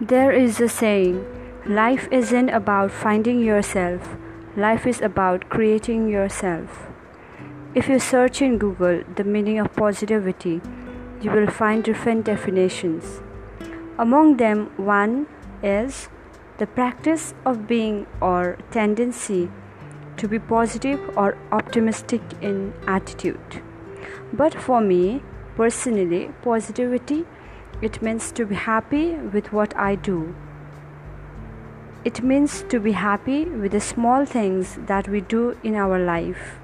There is a saying life isn't about finding yourself, life is about creating yourself. If you search in Google the meaning of positivity, you will find different definitions. Among them, one is the practice of being or tendency to be positive or optimistic in attitude. But for me, personally, positivity it means to be happy with what I do. It means to be happy with the small things that we do in our life.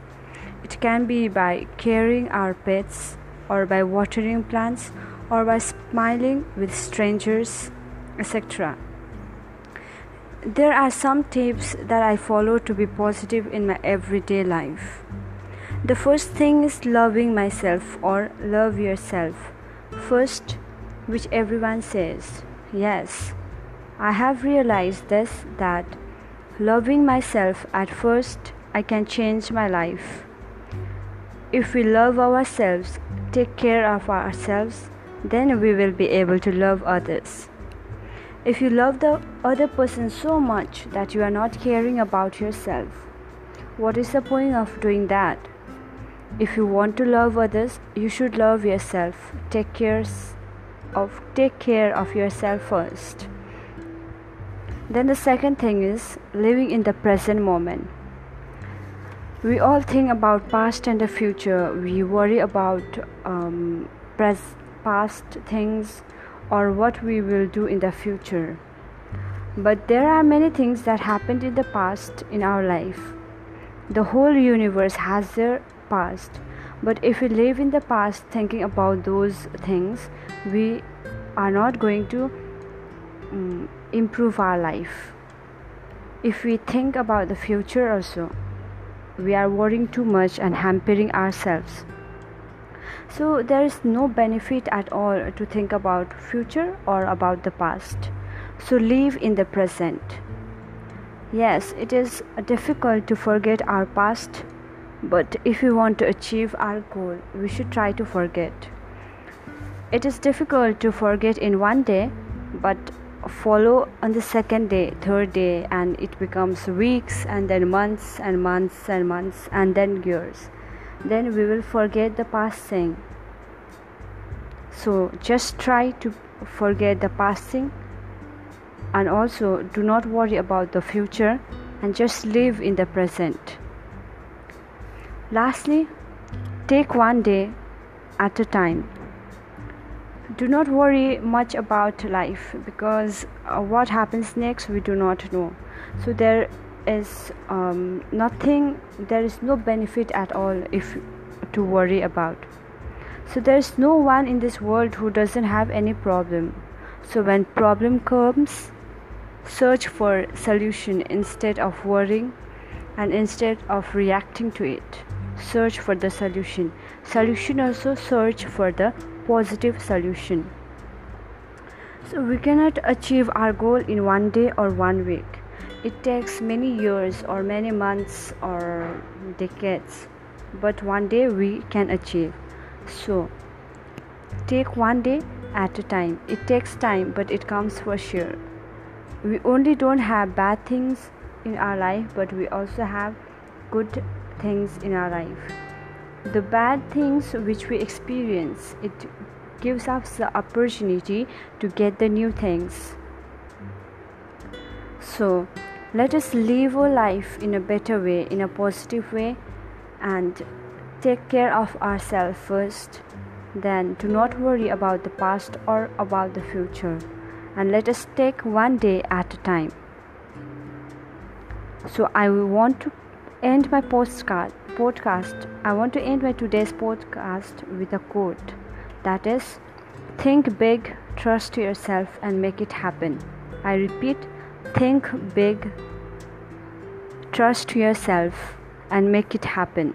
It can be by caring our pets, or by watering plants, or by smiling with strangers, etc. There are some tips that I follow to be positive in my everyday life. The first thing is loving myself or love yourself. First, which everyone says. Yes, I have realized this that loving myself at first, I can change my life. If we love ourselves, take care of ourselves, then we will be able to love others. If you love the other person so much that you are not caring about yourself, what is the point of doing that? If you want to love others, you should love yourself. Take care of take care of yourself first. Then the second thing is living in the present moment. We all think about past and the future. We worry about um, pres- past things or what we will do in the future. But there are many things that happened in the past in our life. The whole universe has their past but if we live in the past thinking about those things we are not going to um, improve our life. If we think about the future also we are worrying too much and hampering ourselves. So there is no benefit at all to think about future or about the past. So live in the present. Yes it is difficult to forget our past but if we want to achieve our goal we should try to forget it is difficult to forget in one day, but follow on the second day, third day, and it becomes weeks and then months and months and months and then years. Then we will forget the past thing. So just try to forget the past thing and also do not worry about the future and just live in the present. Lastly, take one day at a time. Do not worry much about life because uh, what happens next we do not know. So there is um, nothing there is no benefit at all if to worry about. So there is no one in this world who doesn't have any problem. So when problem comes search for solution instead of worrying and instead of reacting to it search for the solution solution also search for the positive solution. So, we cannot achieve our goal in one day or one week. It takes many years or many months or decades, but one day we can achieve. So, take one day at a time. It takes time, but it comes for sure. We only don't have bad things in our life, but we also have good things in our life. The bad things which we experience it gives us the opportunity to get the new things. So let us live our life in a better way in a positive way and take care of ourselves first then do not worry about the past or about the future and let us take one day at a time. So i want to end my postcard podcast, I want to end my today's podcast with a quote that is Think big, trust yourself, and make it happen. I repeat, think big, trust yourself, and make it happen.